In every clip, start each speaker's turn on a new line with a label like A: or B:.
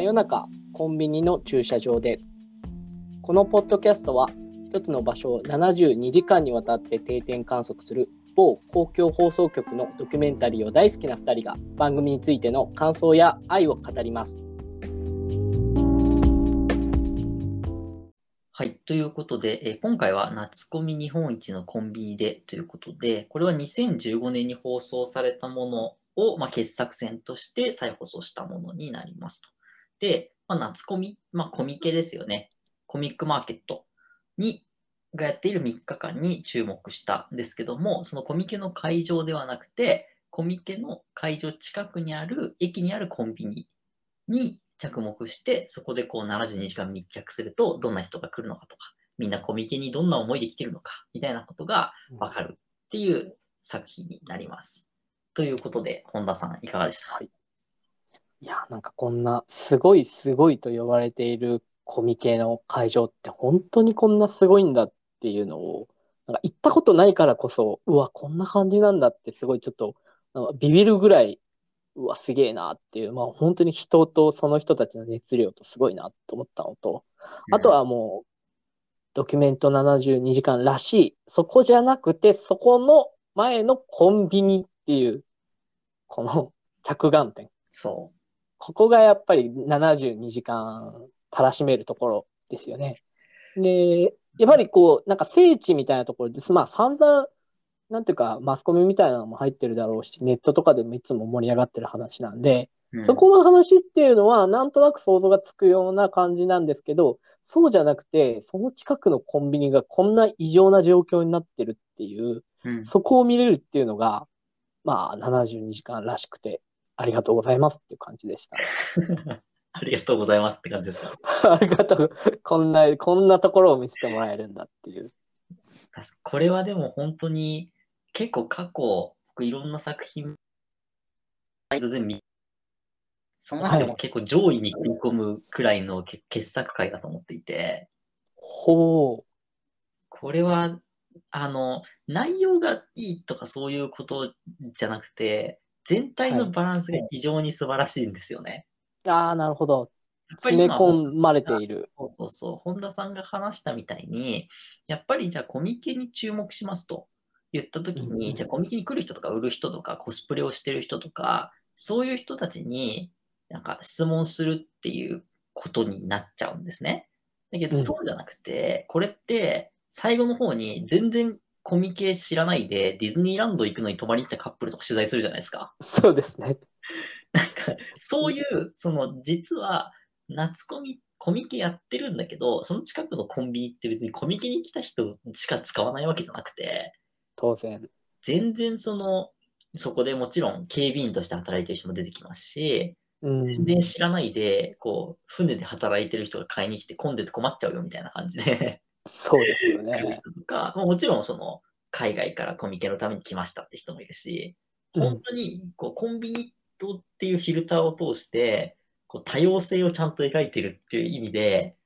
A: 真夜中コンビニの駐車場でこのポッドキャストは一つの場所を72時間にわたって定点観測する某公共放送局のドキュメンタリーを大好きな2人が番組についての感想や愛を語ります。
B: はい。ということで、えー今回は夏コミ日本一のコンビニでということで、これは2015年に放送されたものを、まあ、傑作選として再放送したものになりますと。で、まあ、夏コミ、まあ、コミケですよね。コミックマーケットに、がやっている3日間に注目したんですけども、そのコミケの会場ではなくて、コミケの会場近くにある、駅にあるコンビニに着目して、そこでこう72時間密着すると、どんな人が来るのかとか、みんなコミケにどんな思いで来てるのか、みたいなことがわかるっていう作品になります。ということで、本田さんいかがでした？か、
A: はいいや、なんかこんなすごいすごいと呼ばれているコミケの会場って本当にこんなすごいんだっていうのを、なんか行ったことないからこそ、うわ、こんな感じなんだってすごいちょっとビビるぐらい、うわ、すげえなっていう、まあ本当に人とその人たちの熱量とすごいなと思ったのと、あとはもう、ドキュメント72時間らしい、そこじゃなくて、そこの前のコンビニっていう、この着眼点。
B: そ
A: ここがやっぱり72時間たらしめるところですよね。で、やっぱりこう、なんか聖地みたいなところです。まあ散々、なんていうか、マスコミみたいなのも入ってるだろうし、ネットとかでもいつも盛り上がってる話なんで、
B: う。うん
A: そこの話っていうのは、なんとなく想像がつくような感じなんですけど、そうじゃなくて、その近くのコンビニがこんな異常な状況になってるっていう、
B: うん
A: そこを見れるっていうのが、まあ、72時間らしくて、ありがとうございますっていう感じでした。
B: ありがとうございますって感じですか？
A: ありがとう。こんな、こんなところを見せてもらえるんだっていう。
B: これはでも本当に結構過去、僕いろんな作品、その中でも結構上位に食い込むくらいのけ傑作回だと思っていて、
A: ほ
B: これは、あの、内容がいいとかそういうことじゃなくて、全体のバランスが非常に素晴らしいんですよね。
A: う。ああ、なるほど。詰め込まれている。
B: そうそうそう、本田さんが話したみたいに、やっぱりじゃあコミケに注目しますと言ったとき
A: うんうん
B: に、じゃあコミケに来る人とか売る人とかコスプレをしてる人とか、そういう人たちになんか質問するっていうことになっちゃうんですね。だけど
A: うん
B: そうじゃなくて、これって最後の方に全然コミケ知らないでディズニーランド行くのに泊まりに行ったカップルとか取材するじゃないですか。
A: そうですね。
B: なんか、そういう、その、実は、夏コミ、コミケやってるんだけど、その近くのコンビニって別にコミケに来た人しか使わないわけじゃなくて、
A: 当然。
B: 全然その、そこでもちろん警備員として働いてる人も出てきますし、
A: うん。
B: 全然知らないで、こう、船で働いてる人が買いに来て混んでて困っちゃうよみたいな感じで、
A: そうですよね。
B: 人とか、もちろんその、海外からコミケのために来ましたって人もいるし、
A: うん
B: 本当にこうコンビニとっていうフィルターを通してこう多様性をちゃんと描いてるっていう意味で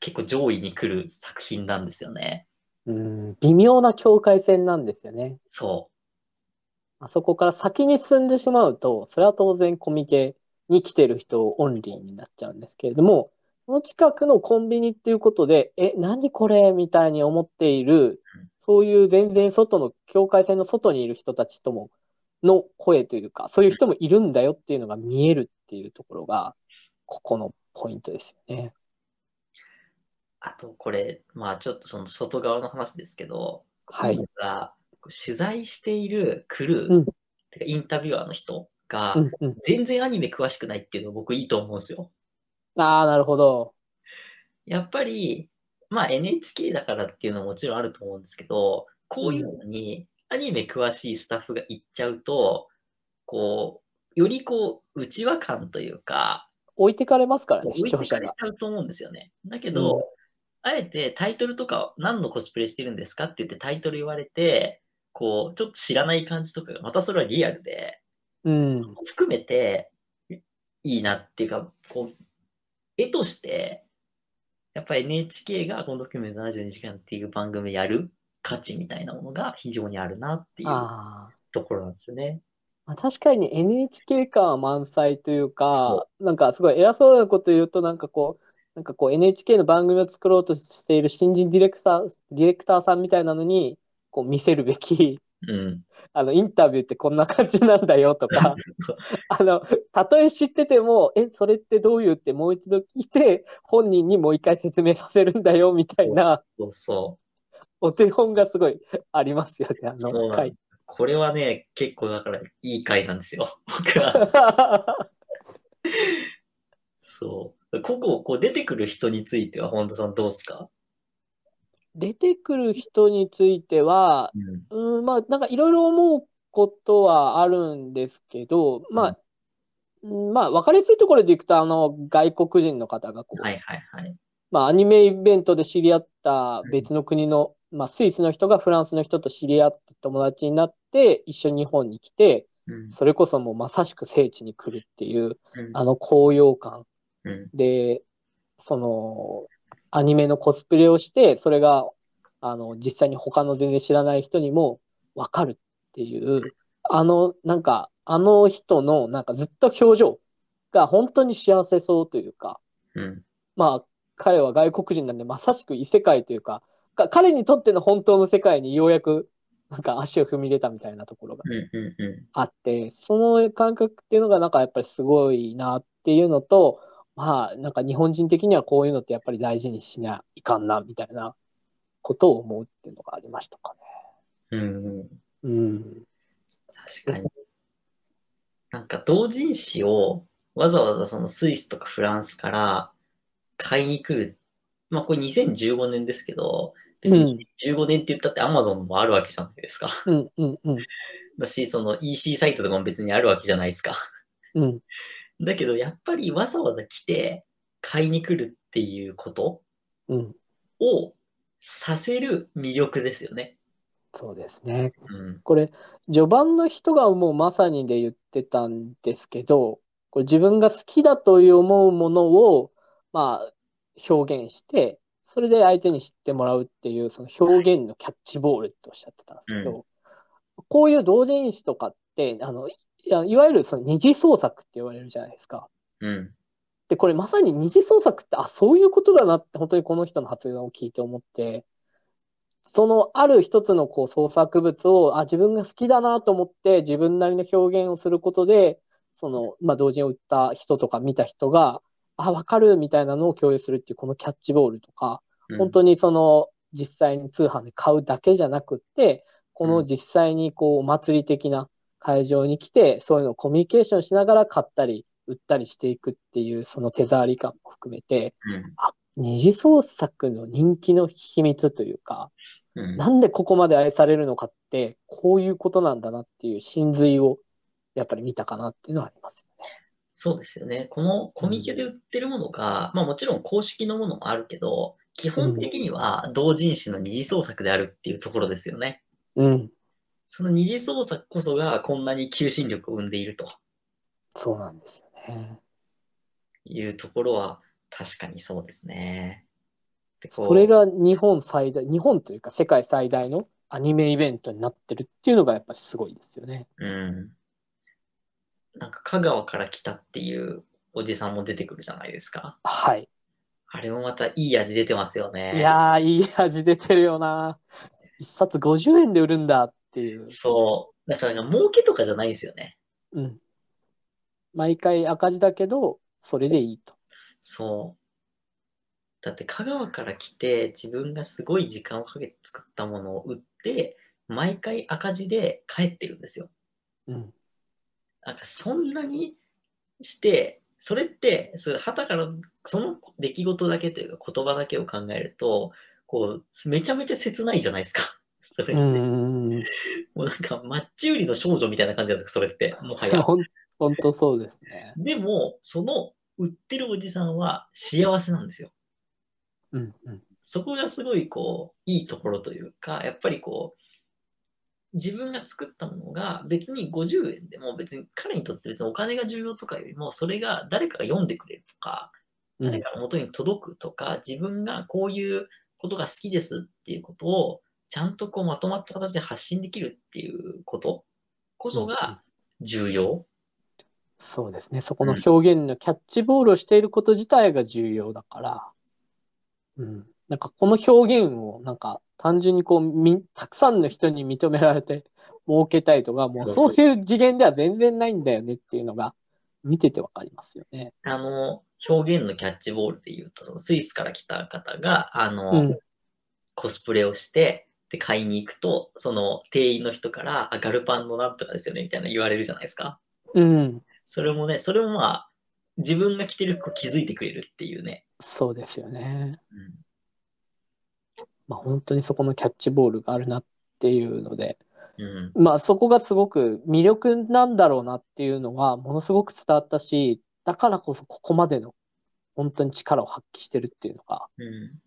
B: 結構上位に来る作品なんですよね。
A: うん。微妙な境界線なんですよね。
B: そ
A: あそこから先に進んでしまうと、それは当然コミケに来てる人オンリーになっちゃうんですけれども、その近くのコンビニっていうことで、え、何これみたいに思っている
B: うん、
A: そういう全然外の、境界線の外にいる人たちとも、の声というか、そういう人もいるんだよっていうのが見えるっていうところが、ここのポイントですよね。
B: う。あとこれ、まあちょっとその外側の話ですけど、
A: はい
B: 取材しているクルー、
A: うん
B: てかインタビュアーの人が。全然アニメ詳しくないっていうの僕いいと思うんですよ。
A: ああ、なるほど。
B: やっぱり、まあ NHK だからっていうのももちろんあると思うんですけど、こういうのにアニメ詳しいスタッフが行っちゃうと、こう、よりこう、内輪感というか、
A: 置いてかれますからね、視聴者が
B: 置いてかれち。ゃうと思うんですよね。だけど、
A: うん
B: あえてタイトルとか何のコスプレしてるんですかって言ってタイトル言われて、こう、ちょっと知らない感じとかが、またそれはリアルで、
A: うん。
B: 含めていいなっていうか、こう、絵として、やっぱり NHK がこのドキュメント72時間っていう番組やる価値みたいなものが非常にあるなっていう。ところなんですよね。
A: まあ、確かに NHK 感は満載というか
B: そ、
A: なんかすごい偉そうなこと言うと、なんかこう、なんかこう NHK の番組を作ろうとしている新人ディレクター、ディレクターさんみたいなのに、こう見せるべき、
B: うん。
A: あの、インタビューってこんな感じなんだよとか、あの、たとえ知ってても、え、それってどういうってもう一度聞いて、本人にもう一回説明させるんだよみたいな
B: そうそ
A: お手本がすごいありますよね、あの回。
B: これはね、結構だからいい回なんですよ。僕は。そう。ここ、こう出てくる人については、本田さんどうですか？
A: 出てくる人については、
B: うん。
A: うん、まあ、なんかいろいろ思うことはあるんですけど、まあ、うんまあ、わかりやすいところでいくと、あの、外国人の方がこう、
B: はいはいはい。
A: まあ、アニメイベントで知り合った別の国の、まあ、スイスの人がフランスの人と知り合って友達になって、一緒に日本に来て、
B: うん。
A: それこそもうまさしく聖地に来るっていう、
B: うん
A: あの高揚感
B: うん。
A: で、その、アニメのコスプレをして、それが、あの、実際に他の全然知らない人にもわかるっていう、あの、なんか、あの人の、なんかずっと表情が本当に幸せそうというか、
B: うん。
A: まあ、彼は外国人なんで、まさしく異世界というか、か彼にとっての本当の世界にようやく、なんか足を踏み入れたみたいなところがあって、その感覚っていうのがなんかやっぱりすごいなっていうのと、まあなんか日本人的にはこういうのってやっぱり大事にしないかんなみたいなことを思うっていうのがありましたか
B: ん。うん。
A: ね。うん。
B: 確かに。なんか同人誌をわざわざそのスイスとかフランスから買いに来る。まあこれ2015年ですけど、別に15年って言ったって Amazon もあるわけじゃないですか。
A: うんうんうん
B: だし、その EC サイトとかも別にあるわけじゃないですか。
A: うん。
B: だけどやっぱりわざわざ来て買いに来るっていうこと
A: うん。
B: をさせる魅力ですよね。
A: そうですね。
B: うん。
A: これ、序盤の人がもうまさにで言ってたんですけど、これ自分が好きだという思うものを、まあ、表現して、それで相手に知ってもらうっていう、その表現のキャッチボールっておっしゃってたんですけど、こういう同人誌とかって、あの、いやいわゆるその二次創作って言われるじゃないですか。
B: うん。
A: で、これまさに二次創作って、あ、そういうことだなって、本当にこの人の発言を聞いて思って、そのある一つのこう創作物を、あ、自分が好きだなと思って、自分なりの表現をすることで、その、まあ、同人を売った人とか見た人が、あ、わかるみたいなのを共有するっていう、このキャッチボールとか、
B: うん
A: 本当にその、実際に通販で買うだけじゃなくって、この実際にこう、お祭り的な会場に来て、そういうのをコミュニケーションしながら買ったり、売ったりしていくっていう、その手触り感も含めて、
B: うん。
A: 二次創作の人気の秘密というか、
B: うん。
A: なんでここまで愛されるのかって、こういうことなんだなっていう真髄を、やっぱり見たかなっていうのはありますよね。
B: そうですよね。このコミケで売ってるものが、まあもちろん公式のものもあるけど、基本的には同人誌の二次創作であるっていうところですよね。
A: うん。
B: その二次創作こそがこんなに求心力を生んでいると
A: そうなんですよね。
B: いうところは確かにそうですね。
A: それが日本最大、日本というか世界最大のアニメイベントになってるっていうのがやっぱりすごいですよね。
B: うん。なんか香川から来たっていうおじさんも出てくるじゃないですか。
A: はい。
B: あれもまたいい味出てますよね。
A: いやー、いい味出てるよな。一冊50円で売るんだっていう。
B: そう。だからなんか儲けとかじゃないんですよね。
A: うん。毎回赤字だけど、それでいいと。
B: そう。だって香川から来て自分がすごい時間をかけて作ったものを売って、毎回赤字で帰ってるんですよ。
A: うん。
B: なんかそんなにして、それって、それ旗からその出来事だけというか言葉だけを考えると、こう、めちゃめちゃ切ないじゃないですか。それって。もうなんか、マッチ売りの少女みたいな感じなんですか、それって。もはや。
A: ほん、ほんとそうですね。
B: でも、その売ってるおじさんは幸せなんですよ。
A: うんうん。
B: そこがすごいこう、いいところというか、やっぱりこう、自分が作ったものが別に50円でも別に彼にとって別にお金が重要とかよりも、それが誰かが読んでくれるとか、
A: うん
B: 誰かの元に届くとか、自分がこういうことが好きですっていうことを、ちゃんとこうまとまった形で発信できるっていうこと？こそが、重要？
A: そうですね。そこの表現のキャッチボールをしていること自体が重要だから、うん。なんかこの表現をなんか単純にこうみ、たくさんの人に認められて儲けたいとか、もう
B: そ
A: そうういう次元では全然ないんだよねっていうのが見ててわかりますよね。
B: あの、表現のキャッチボールで言うと、そのスイスから来た方が、あの、
A: うん。
B: コスプレをして、で、買いに行くと、その店員の人から、あ、ガルパンのなんとかですよね、みたいな言われるじゃないですか。
A: うん。
B: それもね、それもまあ、自分が着てる服を気づいてくれるっていうね。
A: そうですよね。
B: うん
A: まあ本当にそこのキャッチボールがあるなっていうので、
B: うん。
A: まあそこがすごく魅力なんだろうなっていうのはものすごく伝わったし、だからこそここまでの本当に力を発揮してるっていうのが、
B: うん。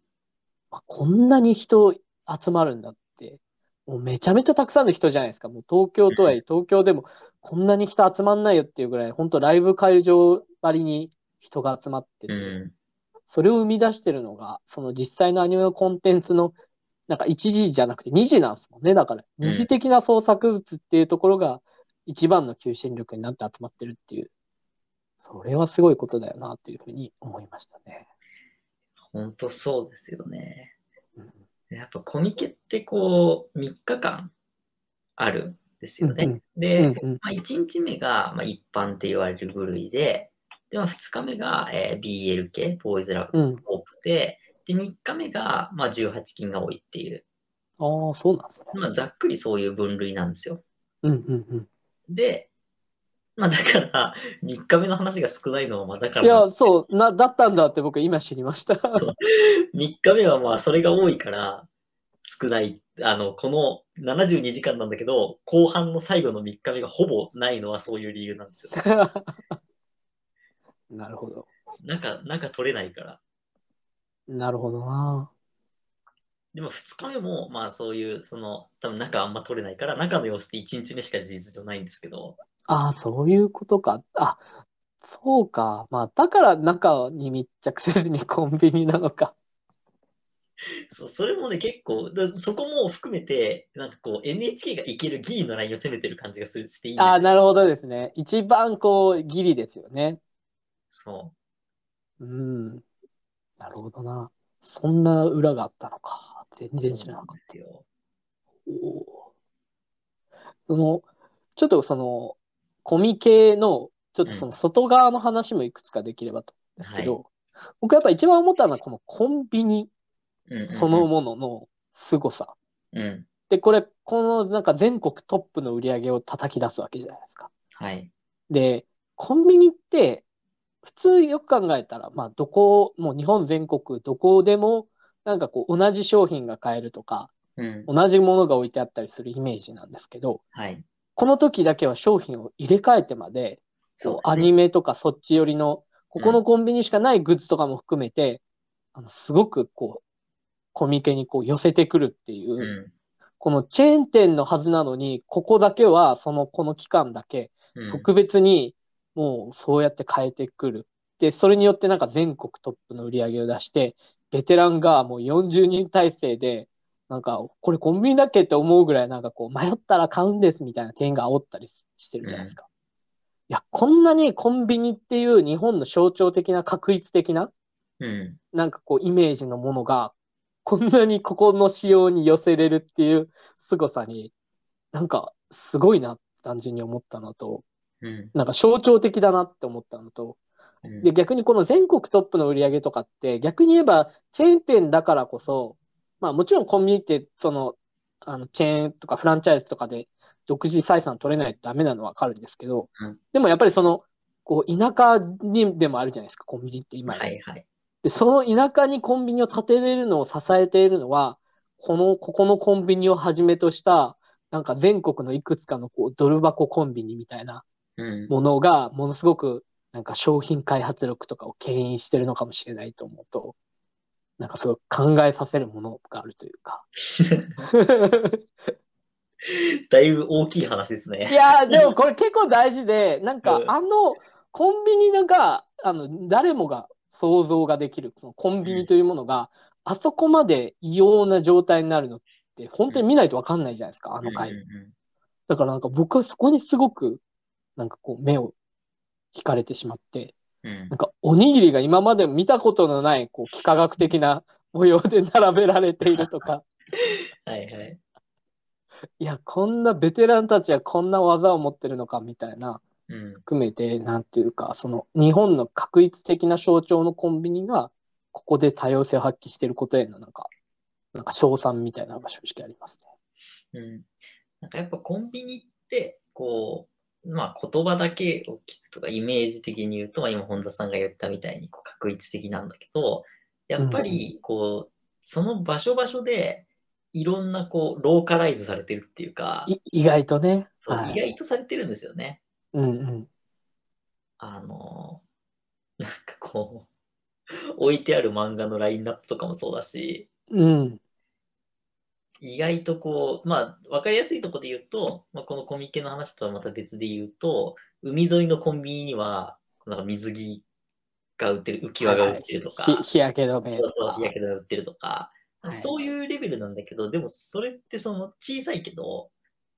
A: あこんなに人集まるんだって、もうめちゃめちゃたくさんの人じゃないですか。もう東京とはいえ、東京でもこんなに人集まんないよっていうぐらい、本当ライブ会場ばりに人が集まってて、
B: うん。
A: それを生み出してるのが、その実際のアニメのコンテンツの、なんか一時じゃなくて二次なんですもんね。だから、
B: うん
A: 二次的な創作物っていうところが一番の求心力になって集まってるっていう。それはすごいことだよなというふうに思いましたね。
B: 本当そうですよね。
A: うん
B: やっぱコミケってこう、3日間あるんですよね。
A: うん
B: で、
A: うんうん
B: まあ、1日目が、まあ、一般って言われる部類で、で、まあ、2日目が、えー BL 系、ボーイズラブ
A: うん。
B: 多くて、で、3日目が、まあ、18金が多いっていう、
A: ああ、そうなんですね。
B: まあ、ざっくりそういう分類なんですよ。
A: うんうん
B: で、まあ、だから、3日目の話が少ないのは、まあ、だか
A: うん。い
B: ら、
A: や、そう、な、だったんだって僕今知りました。
B: 3日目はまあ、それが多いから、少ない。あの、この72時間なんだけど、後半の最後の3日目がほぼないのはそういう理由なんですよ。
A: なるほど。
B: なんか、なんか取れないから。
A: なるほどな。
B: でも2日目も、まあそういう、その、多分中あんま取れないから、中の様子って1日目しか事実上ないんですけど、
A: ああ、そういうことか。あ、そうか。まあ、だから中に密着せずに コンビニなのか。
B: そそれもね、結構、だそこも含めて、なんかこう、NHK がいけるギリのラインを攻めてる感じがするしていいんですよ。
A: ああ、なるほどですね。一番こう、ギリですよね。
B: そ
A: うん。なるほどな。そんな裏があったのか。全
B: う。
A: 然知らなかっ
B: そうなんですよ。
A: た。おーその、ちょっとその、コミケの、ちょっとその外側の話もいくつかできればと思うんですけど、僕やっぱ一番思ったのはこのコンビニ
B: うんうんうん
A: そのものの凄さ。
B: うん。
A: で、これ、このなんか全国トップの売り上げを叩き出すわけじゃないですか。
B: はい。
A: で、コンビニって、普通よく考えたら、まあ、どこ、もう日本全国どこでも、なんかこう、同じ商品が買えるとか、
B: うん。
A: 同じものが置いてあったりするイメージなんですけど、
B: はい。
A: この時だけは商品を入れ替えてまで、
B: そうね。
A: アニメとかそっち寄りの、ここのコンビニしかないグッズとかも含めて、あの、すごくこう、コミケにこう寄せてくるっていう、
B: うん
A: このチェーン店のはずなのに、ここだけは、その、この期間だけ、
B: うん。
A: 特別に、もうそうやって変えてくる。で、それによってなんか全国トップの売り上げを出して、ベテランがもう40人体制で、なんか、これコンビニだっけって思うぐらい、なんかこう、迷ったら買うんですみたいな店員が煽ったりしてるじゃないですか。いや、こんなにコンビニっていう日本の象徴的な、確一的な、
B: うん。
A: なんかこう、イメージのものが、こんなにここの仕様に寄せれるっていう凄さに、なんか、すごいな、単純に思ったのと、
B: うん。
A: なんか象徴的だなって思ったのと、
B: うん
A: で、逆にこの全国トップの売り上げとかって、逆に言えば、チェーン店だからこそ、まあもちろんコンビニって、その、あの、チェーンとかフランチャイズとかで独自採算取れないとダメなのはわかるんですけど、
B: うん
A: でもやっぱりその、こう、田舎にでもあるじゃないですか、コンビニって今や。
B: はいはい。
A: で、その田舎にコンビニを建てれるのを支えているのは、この、ここのコンビニをはじめとした、なんか全国のいくつかのこう、ドル箱コンビニみたいな
B: うん。
A: ものが、ものすごく、なんか商品開発力とかを牽引してるのかもしれないと思うと、なんかすごい考えさせるものがあるというか。
B: だいぶ大きい話です
A: い
B: ね。
A: やー、でもこれ結構大事で、なんか
B: うん
A: あの、コンビニが、あの、誰もが想像ができる、そのコンビニというものが、あそこまで異様な状態になるのって、本当に見ないとわかんないじゃないですか、あの回。だからなんか僕はそこにすごくなんかこう目を惹かれてしまって、
B: うん
A: なんかおにぎりが今まで見たことのないこう幾何学的な模様で並べられているとか、
B: はいはい。
A: いや、こんなベテランたちはこんな技を持ってるのかみたいな、
B: うん。
A: 含めて、なんていうか、その日本の確一的な象徴のコンビニが、ここで多様性を発揮していることへのなんか、なんか賞賛みたいなのが正直ありますね。
B: うん。なんかやっぱコンビニって、こう、まあ言葉だけを聞くとか、イメージ的に言うと、まあ今本田さんが言ったみたいにこう確一的なんだけど、やっぱりこう、その場所場所で、いろんなこう、ローカライズされてるっていうか、
A: い意外とね。
B: そう
A: はい、
B: 意外とされてるんですよね。
A: うんうん。
B: あの、なんかこう、置いてある漫画のラインナップとかもそうだし、
A: うん。
B: 意外とこう、まあ、わかりやすいところで言うと、まあ、このコミケの話とはまた別で言うと、海沿いのコンビニには、なんか水着が売ってる、浮き輪が売ってるとか、
A: 日焼け止めと
B: そうそう、
A: か
B: 日。焼け止め売ってるとか、
A: はい
B: そういうレベルなんだけど、でもそれってその小さいけど、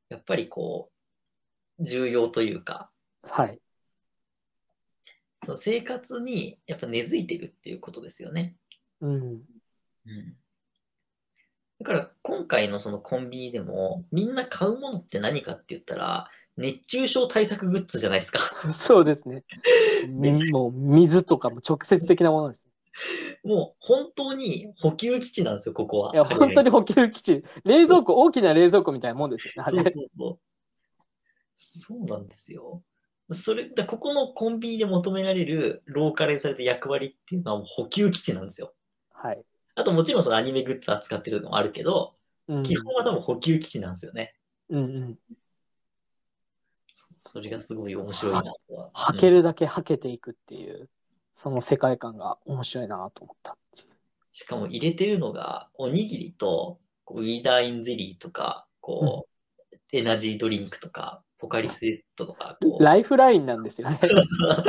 B: やっぱりこう、重要というか、
A: はい。
B: その生活にやっぱ根付いてるっていうことですよね。
A: うん。
B: うんだから今回のそのコンビニでもみんな買うものって何かって言ったら熱中症対策グッズじゃないですか。
A: そうですね。みもう水とかも直接的なものです。
B: もう本当に補給基地なんですよ、ここは。
A: いや、本当に補給基地。冷蔵庫、大きな冷蔵庫みたいなもんですよね。
B: そうそうそう。そうなんですよ。それ、だここのコンビニで求められるローカルされた役割っていうのはもう補給基地なんですよ。
A: はい。
B: あともちろんそのアニメグッズ扱ってるのもあるけど、
A: うん。
B: 基本は多分補給基地なんですよね。
A: うんうん。
B: それがすごい面白いなとは。
A: 履けるだけ履けていくっていう、その世界観が面白いなと思った。
B: しかも入れてるのが、おにぎりと、ウィダーインゼリーとか、こう、エナジードリンクとか、ポカリスエットとか、こう。
A: ライフラインなんですよね。
B: そうそう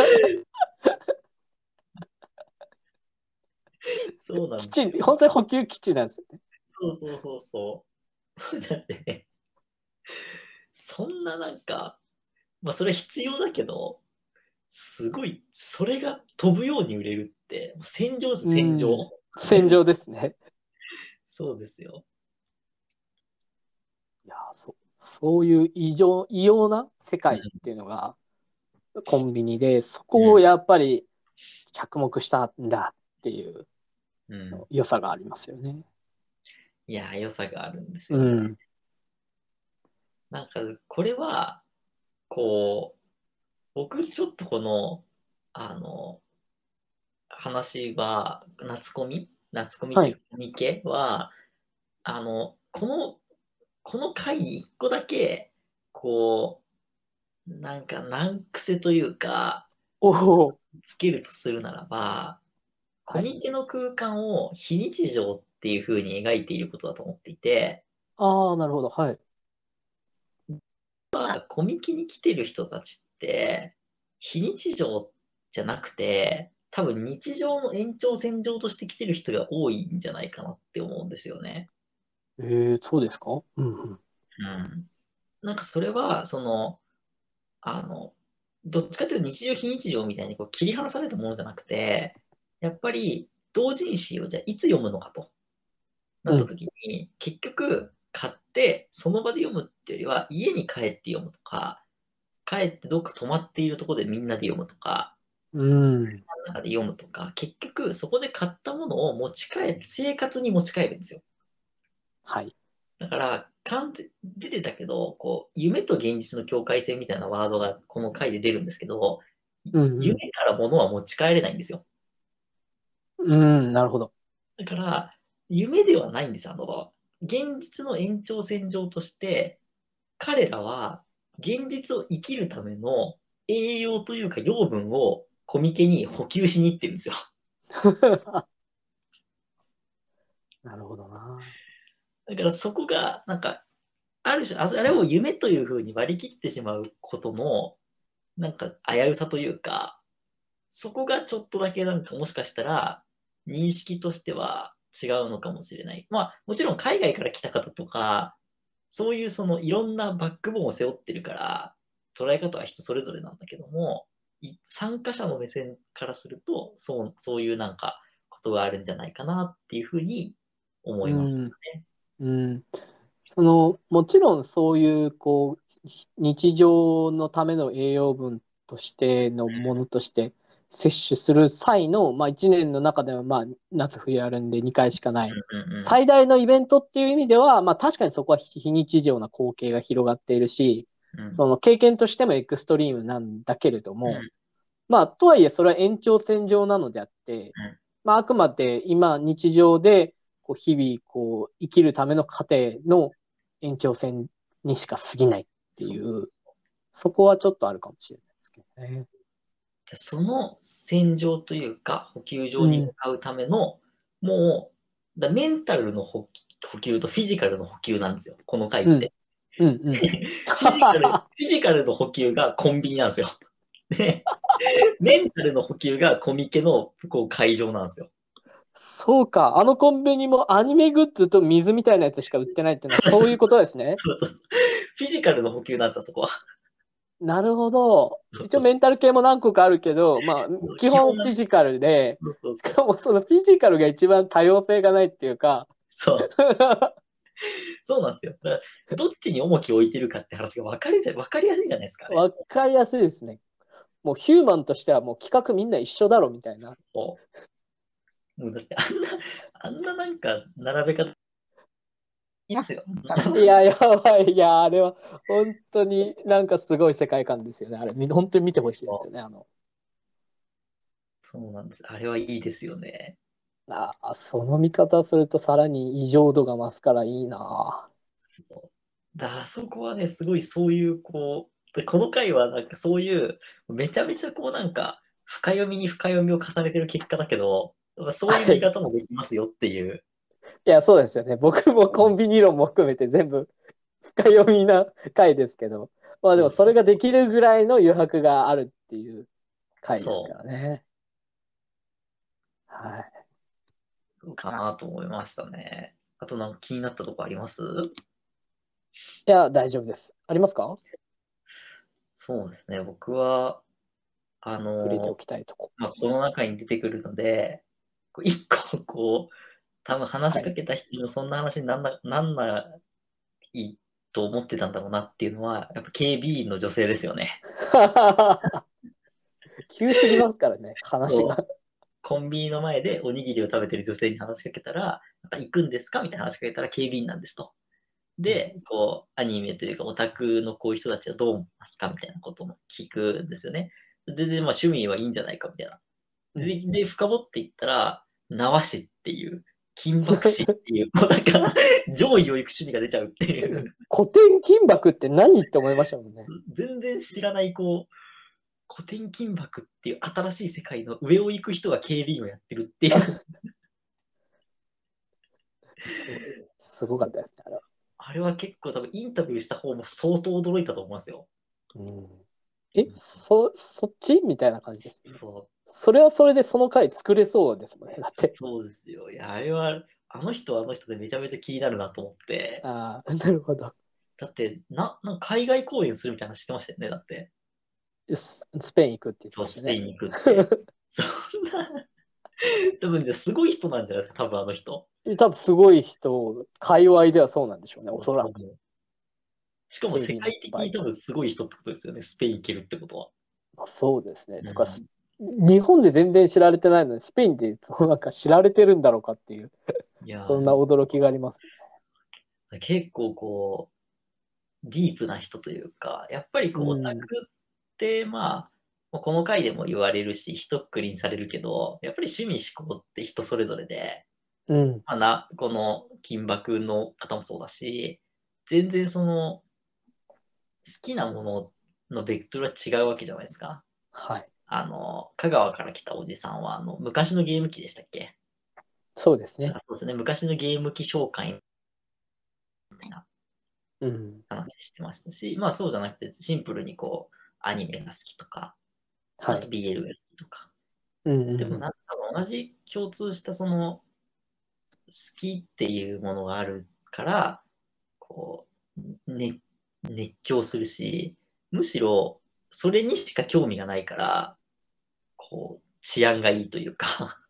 B: そうなん
A: 基地、本当に補給基地なんですよね。
B: そうそうそうそう。だってね、そんななんか、まあそれは必要だけど、すごい、それが飛ぶように売れるって、戦場です、戦場。
A: うん戦場ですね。
B: そうですよ。
A: いやそうそういう異常、異様な世界っていうのがコンビニで、そこをやっぱり着目したんだっていう
B: うん。
A: 良さがありますよね。
B: いや、良さがあるんです
A: う
B: よ。
A: ん。
B: なんか、これは、こう、僕ちょっとこの、あの、話は、夏コミ？夏コミっていうかコミケは、あの、この、この回に一個だけ、こう、なんか難癖というか、つけるとするならば、コミケの空間を非日常っていう風に描いていることだと思っていて、
A: ああ、なるほど。はい。
B: コミケに来てる人たちって、非日常じゃなくて、多分日常の延長線上として来てる人が多いんじゃないかなって思うんですよね。
A: えー、そうですか？うんうん。
B: うん。なんかそれは、その、あの、どっちかというと日常非日常みたいにこう切り離されたものじゃなくて、やっぱり同人誌をじゃあいつ読むのかとなった時に、結局買ってその場で読むっていうよりは家に帰って読むとか、帰ってどっか泊まっているところでみんなで読むとか、
A: うん。
B: 中で読むとか、結局そこで買ったものを持ち帰る、生活に持ち帰るんですよ。
A: はい。
B: だから、完全出てたけど、こう、夢と現実の境界線みたいなワードがこの回で出るんですけど、
A: うんうん
B: 夢から物は持ち帰れないんですよ。
A: うん、なるほど。
B: だから、夢ではないんです、あの、現実の延長線上として、彼らは現実を生きるための栄養というか養分をコミケに補給しに行ってるんですよ。
A: なるほどな。
B: だからそこが、なんか、ある種、ああれを夢というふうに割り切ってしまうことの、なんか危うさというか、そこがちょっとだけなんかもしかしたら、認識としては違うのかもしれない。まあ、もちろん海外から来た方とか、そういうそのいろんなバックボーンを背負ってるから、捉え方は人それぞれなんだけども、参加者の目線からすると、そう、そういうなんかことがあるんじゃないかなっていうふうに思いましたね。
A: うん。その、もちろんそういう、こう、日常のための栄養分としてのものとして摂取する際の、まあ1年の中では、まあ夏冬あるんで2回しかない。最大のイベントっていう意味では、まあ確かにそこは非非日常な光景が広がっているし、
B: うん。
A: その経験としてもエクストリームなんだけれども、
B: うん。
A: まあ、とはいえそれは延長線上なのであって、
B: うん。
A: まあ、あくまで今日常でこう日々こう生きるための過程の延長線にしか過ぎないっていう、そこはちょっとあるかもしれないですけどね。
B: でその戦場というか、補給場に向かうための、もう、だメンタルの補補給とフィジカルの補給なんですよ、この回って。
A: うんうん。
B: フィジカルフィジカルの補給がコンビニなんですよ。で、メンタルの補給がコミケのこう会場なんですよ。
A: そうか、あのコンビニもアニメグッズと水みたいなやつしか売ってないっていうのはそういうことですね。
B: そうそうそう。フィジカルの補給なんですよ、そこは。
A: なるほど。一応メンタル系も何個かあるけど、まあ、基本フィジカルで。しかもそのフィジカルが一番多様性がないっていうか、
B: そう そうなんですよ。だからどっちに重きを置いてるかって話が分かりじゃ分かりやすいじゃないですか、ね。
A: わかりやすいですね。もうヒューマンとしてはもう企画みんな一緒だろみたいな。
B: そうもうだってあんな、あんななんか並べ方、いますよ。
A: いや、やばい。いや、あれは本当になんかすごい世界観ですよね。あれ、み本当に見てほしいですよね。あの、
B: そうなんです。あれはいいですよね。
A: あその見方するとさらに異常度が増すからいいな。
B: そうだあそこはね、すごいそういう、こう、でこの回はなんかそういう、めちゃめちゃこうなんか、深読みに深読みを重ねてる結果だけど、そういう見方もできますよっていう。
A: いや、そうですよね。僕もコンビニ論も含めて全部深読みな回ですけど、まあでもそれができるぐらいの余白があるっていう回ですからね。はい。
B: そうかなと思いましたね。あとなんか気になったとこあります？
A: いや、大丈夫です。ありますか？
B: そうですね。僕は、あの
A: 触れておきたいとこ。
B: まあ、この中に出てくるので、こう一個こう、多分話しかけた人にもそんな話になんな,、なんないと思ってたんだろうなっていうのは、やっぱ警備員の女性ですよね。
A: 急すぎますからね、話が。
B: コンビニの前でおにぎりを食べてる女性に話しかけたら、行くんですかみたいな話しかけたら警備員なんですと。で、こう、アニメというかオタクのこういう人たちはどう思いますかみたいなことも聞くんですよね。全然まあ趣味はいいんじゃないかみたいな。で、で深掘っていったら、縄師っていう、金箔師っていう、もうなんか、上位を行く趣味が出ちゃうっていう、
A: 古典金箔って何って思いましたもんね。
B: 全然知らない、こう、古典金箔っていう新しい世界の上を行く人が警備員をやってるっていう。
A: すごかったですね、あれは。
B: あれは結構多分インタビューした方も相当驚いたと思いますよ。
A: うん、え、そ、そっち？みたいな感じです、ね。
B: そ
A: それはそれでその回作れそうですもんね。だっ
B: う
A: て。
B: そうですよ。いや、あれは、あの人はあの人でめちゃめちゃ気になるなと思って。
A: ああ、なるほど。
B: だって、な、なんか海外公演するみたいな話してましたよね、だって。
A: ススペイン行くって言ってました
B: スペイン行くって。そんな、多分じゃあすごい人なんじゃないですか、多分あの人。
A: 多分すごい人、界隈ではそうなんでしょうね、おそらく。
B: く。しかも世界的に多分すごい人ってことですよね、スペイン行けるってことは。
A: まあそうですね。
B: うん
A: とか、す日本で全然知られてないのに、スペインでなんか知られてるんだろうかっていう、
B: いやー
A: そんな驚きがあります。
B: 結構こう、ディープな人というか、やっぱりこう、
A: うん
B: オタクって、まあ、まあこの回でも言われるし、一括りにされるけど、やっぱり趣味思考って人それぞれで、
A: うん。
B: まあ、な、この金箔の方もそうだし、全然その、好きなもののベクトルは違うわけじゃないですか。
A: はい。
B: あの、香川から来たおじさんは、あの、昔のゲーム機でしたっけ？
A: そうですね
B: あ。そうですね、昔のゲーム機紹介みたいな
A: うん。
B: 話してましたし、まあそうじゃなくて、シンプルにこう、アニメが好きとか、あと
A: はい。
B: BL が好きとか。
A: うんうん
B: でもなんか同じ共通したその、好きっていうものがあるから、こう、ね、熱狂するし、むしろ、それにしか興味がないから、こう、治安がいいというか、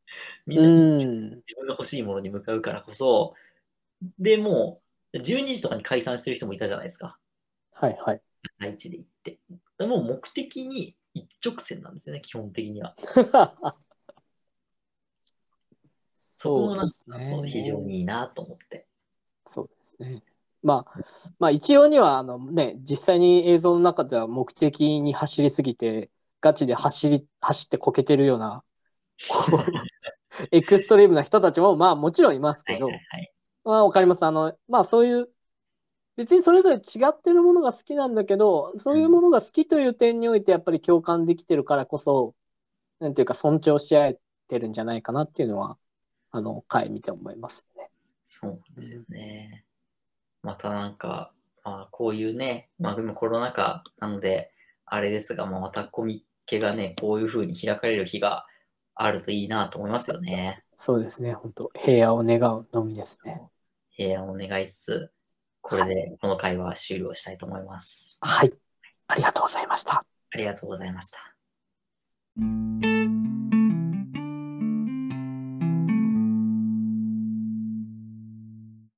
B: みんな
A: うん。
B: 自分が欲しいものに向かうからこそ、で、もう、12時とかに解散してる人もいたじゃないですか。
A: はいはい。
B: 朝一で行って。でもう目的に一直線なんですよね、基本的には。そ
A: うですね
B: 非常にいいなと思って。
A: そうですね。まあ、まあ一応には、あのね、実際に映像の中では目的に走りすぎて、ガチで走り、走ってこけてるような、こ うエクストリームな人たちも、まあもちろんいますけど、
B: はいはいはい。
A: まあわかります。あの、まあそういう、別にそれぞれ違ってるものが好きなんだけど、そういうものが好きという点においてやっぱり共感できてるからこそ、なんていうか尊重し合えてるんじゃないかなっていうのは、あの、回見て思いますね。
B: そうですよね。またなんか、まあこういうね、まあでもコロナ禍なので、あれですが、まあまたコミケがね、こういう風に開かれる日があるといいなと思いますよね。
A: そうですね。本当平和を願うのみですね。
B: 平安を願いつつ、これでこの会話は終了したいと思います。
A: はい。ありがとうございました。
B: ありがとうございました。